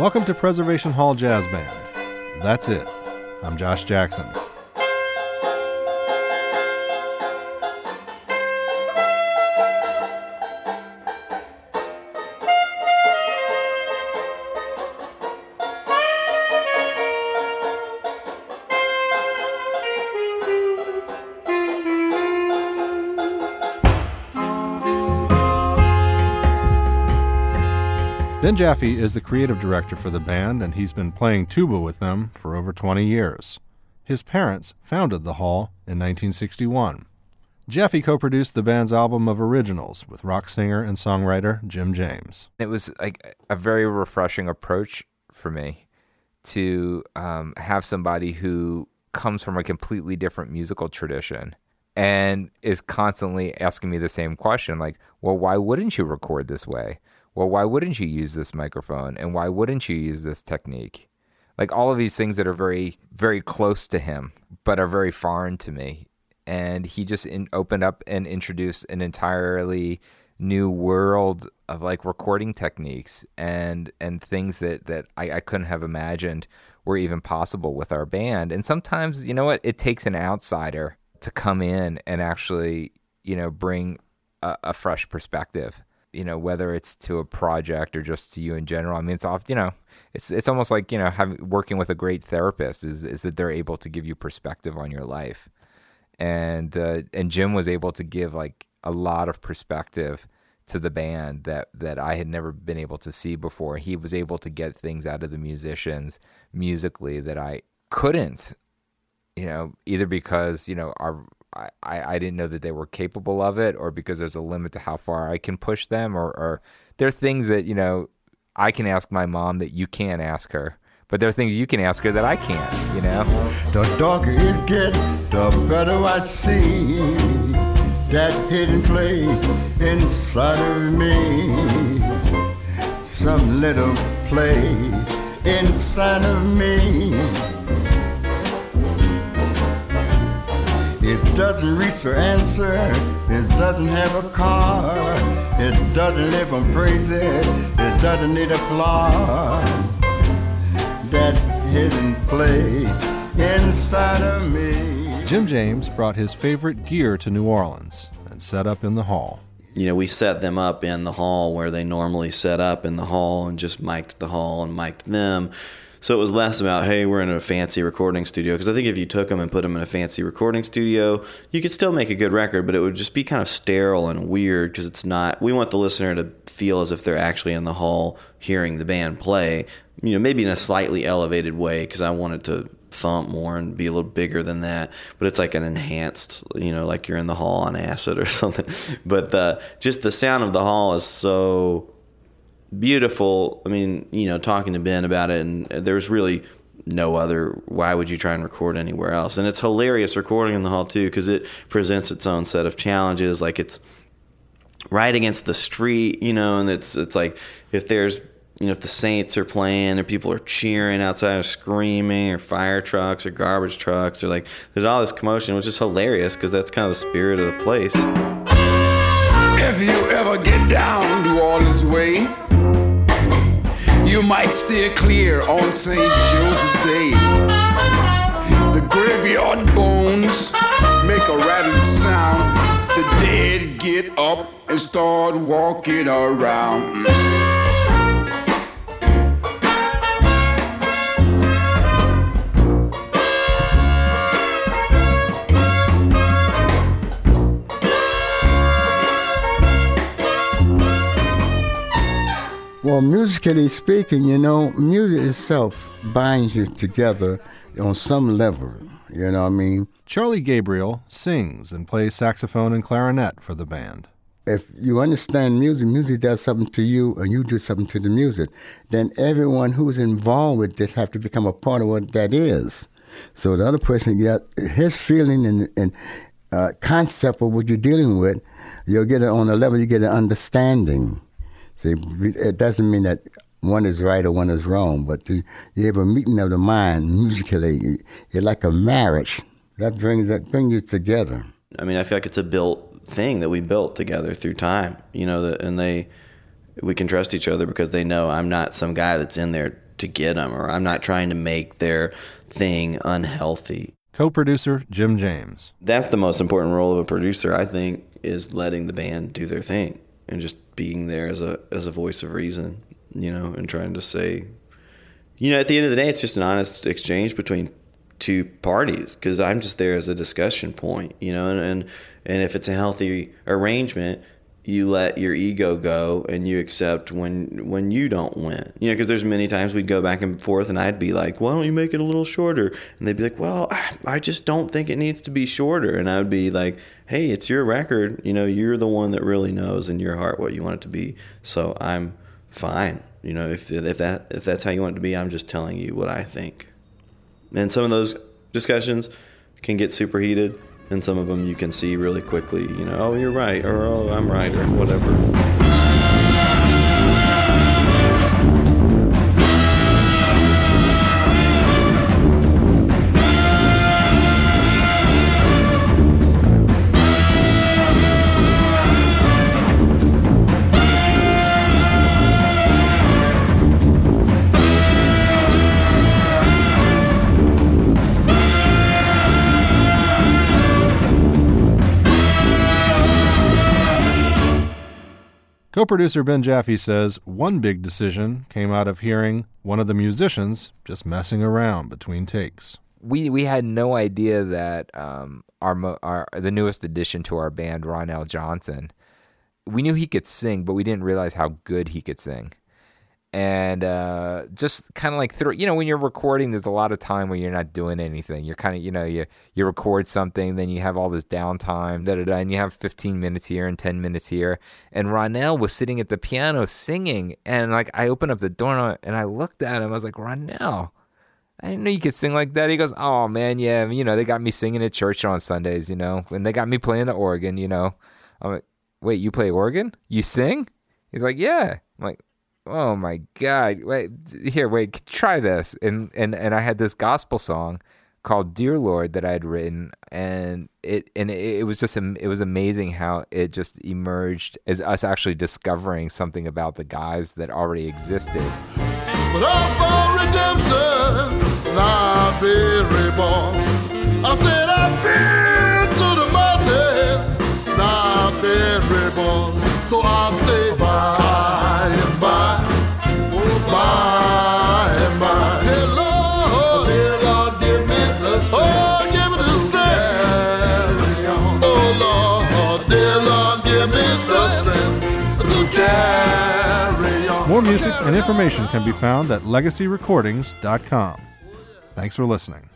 Welcome to Preservation Hall Jazz Band. That's it. I'm Josh Jackson. Ben Jaffe is the creative director for the band, and he's been playing tuba with them for over 20 years. His parents founded the Hall in 1961. Jaffe co produced the band's album of originals with rock singer and songwriter Jim James. It was like a very refreshing approach for me to um, have somebody who comes from a completely different musical tradition and is constantly asking me the same question like, well, why wouldn't you record this way? Well, why wouldn't you use this microphone? And why wouldn't you use this technique? Like all of these things that are very, very close to him, but are very foreign to me. And he just in, opened up and introduced an entirely new world of like recording techniques and and things that that I, I couldn't have imagined were even possible with our band. And sometimes, you know what, it takes an outsider to come in and actually, you know, bring a, a fresh perspective you know whether it's to a project or just to you in general. I mean it's off you know it's it's almost like you know having working with a great therapist is is that they're able to give you perspective on your life. And uh, and jim was able to give like a lot of perspective to the band that that i had never been able to see before. He was able to get things out of the musicians musically that i couldn't you know either because you know our I, I didn't know that they were capable of it or because there's a limit to how far I can push them or, or there are things that, you know, I can ask my mom that you can't ask her. But there are things you can ask her that I can't, you know? The darker it gets, the better I see that hidden place inside of me. Some little place inside of me It doesn't reach for answer. It doesn't have a car. It doesn't live on crazy. It doesn't need a flaw. That hidden play inside of me. Jim James brought his favorite gear to New Orleans and set up in the hall. You know, we set them up in the hall where they normally set up in the hall and just mic'd the hall and mic'd them so it was less about, hey, we're in a fancy recording studio. Because I think if you took them and put them in a fancy recording studio, you could still make a good record, but it would just be kind of sterile and weird because it's not. We want the listener to feel as if they're actually in the hall hearing the band play, you know, maybe in a slightly elevated way because I wanted it to thump more and be a little bigger than that but it's like an enhanced you know like you're in the hall on acid or something but the just the sound of the hall is so beautiful. I mean, you know, talking to Ben about it, and there's really no other. Why would you try and record anywhere else? And it's hilarious recording in the hall too because it presents its own set of challenges. Like it's right against the street, you know, and it's it's like if there's you know if the Saints are playing or people are cheering outside or screaming or fire trucks or garbage trucks or like there's all this commotion, which is hilarious because that's kind of the spirit of the place. If you ever get down New Orleans way you might steer clear on St. Joseph's Day. The graveyard bones make a rattling sound. The dead get up and start walking around. Well, musically speaking, you know, music itself binds you together on some level. You know what I mean? Charlie Gabriel sings and plays saxophone and clarinet for the band. If you understand music, music does something to you and you do something to the music, then everyone who's involved with this have to become a part of what that is. So the other person get his feeling and, and uh, concept of what you're dealing with, you'll get it on a level you get an understanding. See, it doesn't mean that one is right or one is wrong, but you, you have a meeting of the mind musically. You're like a marriage that brings that brings you together. I mean, I feel like it's a built thing that we built together through time. You know, and they we can trust each other because they know I'm not some guy that's in there to get them or I'm not trying to make their thing unhealthy. Co producer Jim James. That's the most important role of a producer, I think, is letting the band do their thing and just being there as a as a voice of reason, you know, and trying to say you know, at the end of the day, it's just an honest exchange between two parties because I'm just there as a discussion point, you know, and, and and if it's a healthy arrangement, you let your ego go and you accept when when you don't win. You know, because there's many times we'd go back and forth, and I'd be like, "Why don't you make it a little shorter?" And they'd be like, "Well, I just don't think it needs to be shorter." And I would be like, "Hey, it's your record. You know, you're the one that really knows in your heart what you want it to be. So I'm fine. You know, if if that if that's how you want it to be, I'm just telling you what I think." And some of those discussions can get super heated and some of them you can see really quickly, you know, oh, you're right, or oh, I'm right, or whatever. Co producer Ben Jaffe says one big decision came out of hearing one of the musicians just messing around between takes. We we had no idea that um, our our the newest addition to our band, Ronell Johnson, we knew he could sing, but we didn't realize how good he could sing and uh, just kind of like through you know when you're recording there's a lot of time where you're not doing anything you're kind of you know you you record something then you have all this downtime da, da, da, and you have 15 minutes here and 10 minutes here and Ronell was sitting at the piano singing and like I opened up the door and I looked at him I was like Ronell I didn't know you could sing like that. He goes, "Oh man, yeah, you know they got me singing at church on Sundays, you know, and they got me playing the organ, you know." I'm like, "Wait, you play organ? You sing?" He's like, "Yeah." I'm like, oh my god. Wait here wait try this. And and and i had this gospel song called dear lord that i had written and it and it, it was just it was amazing how it just emerged as us actually discovering something about the guys that already existed music and information can be found at legacyrecordings.com. Thanks for listening.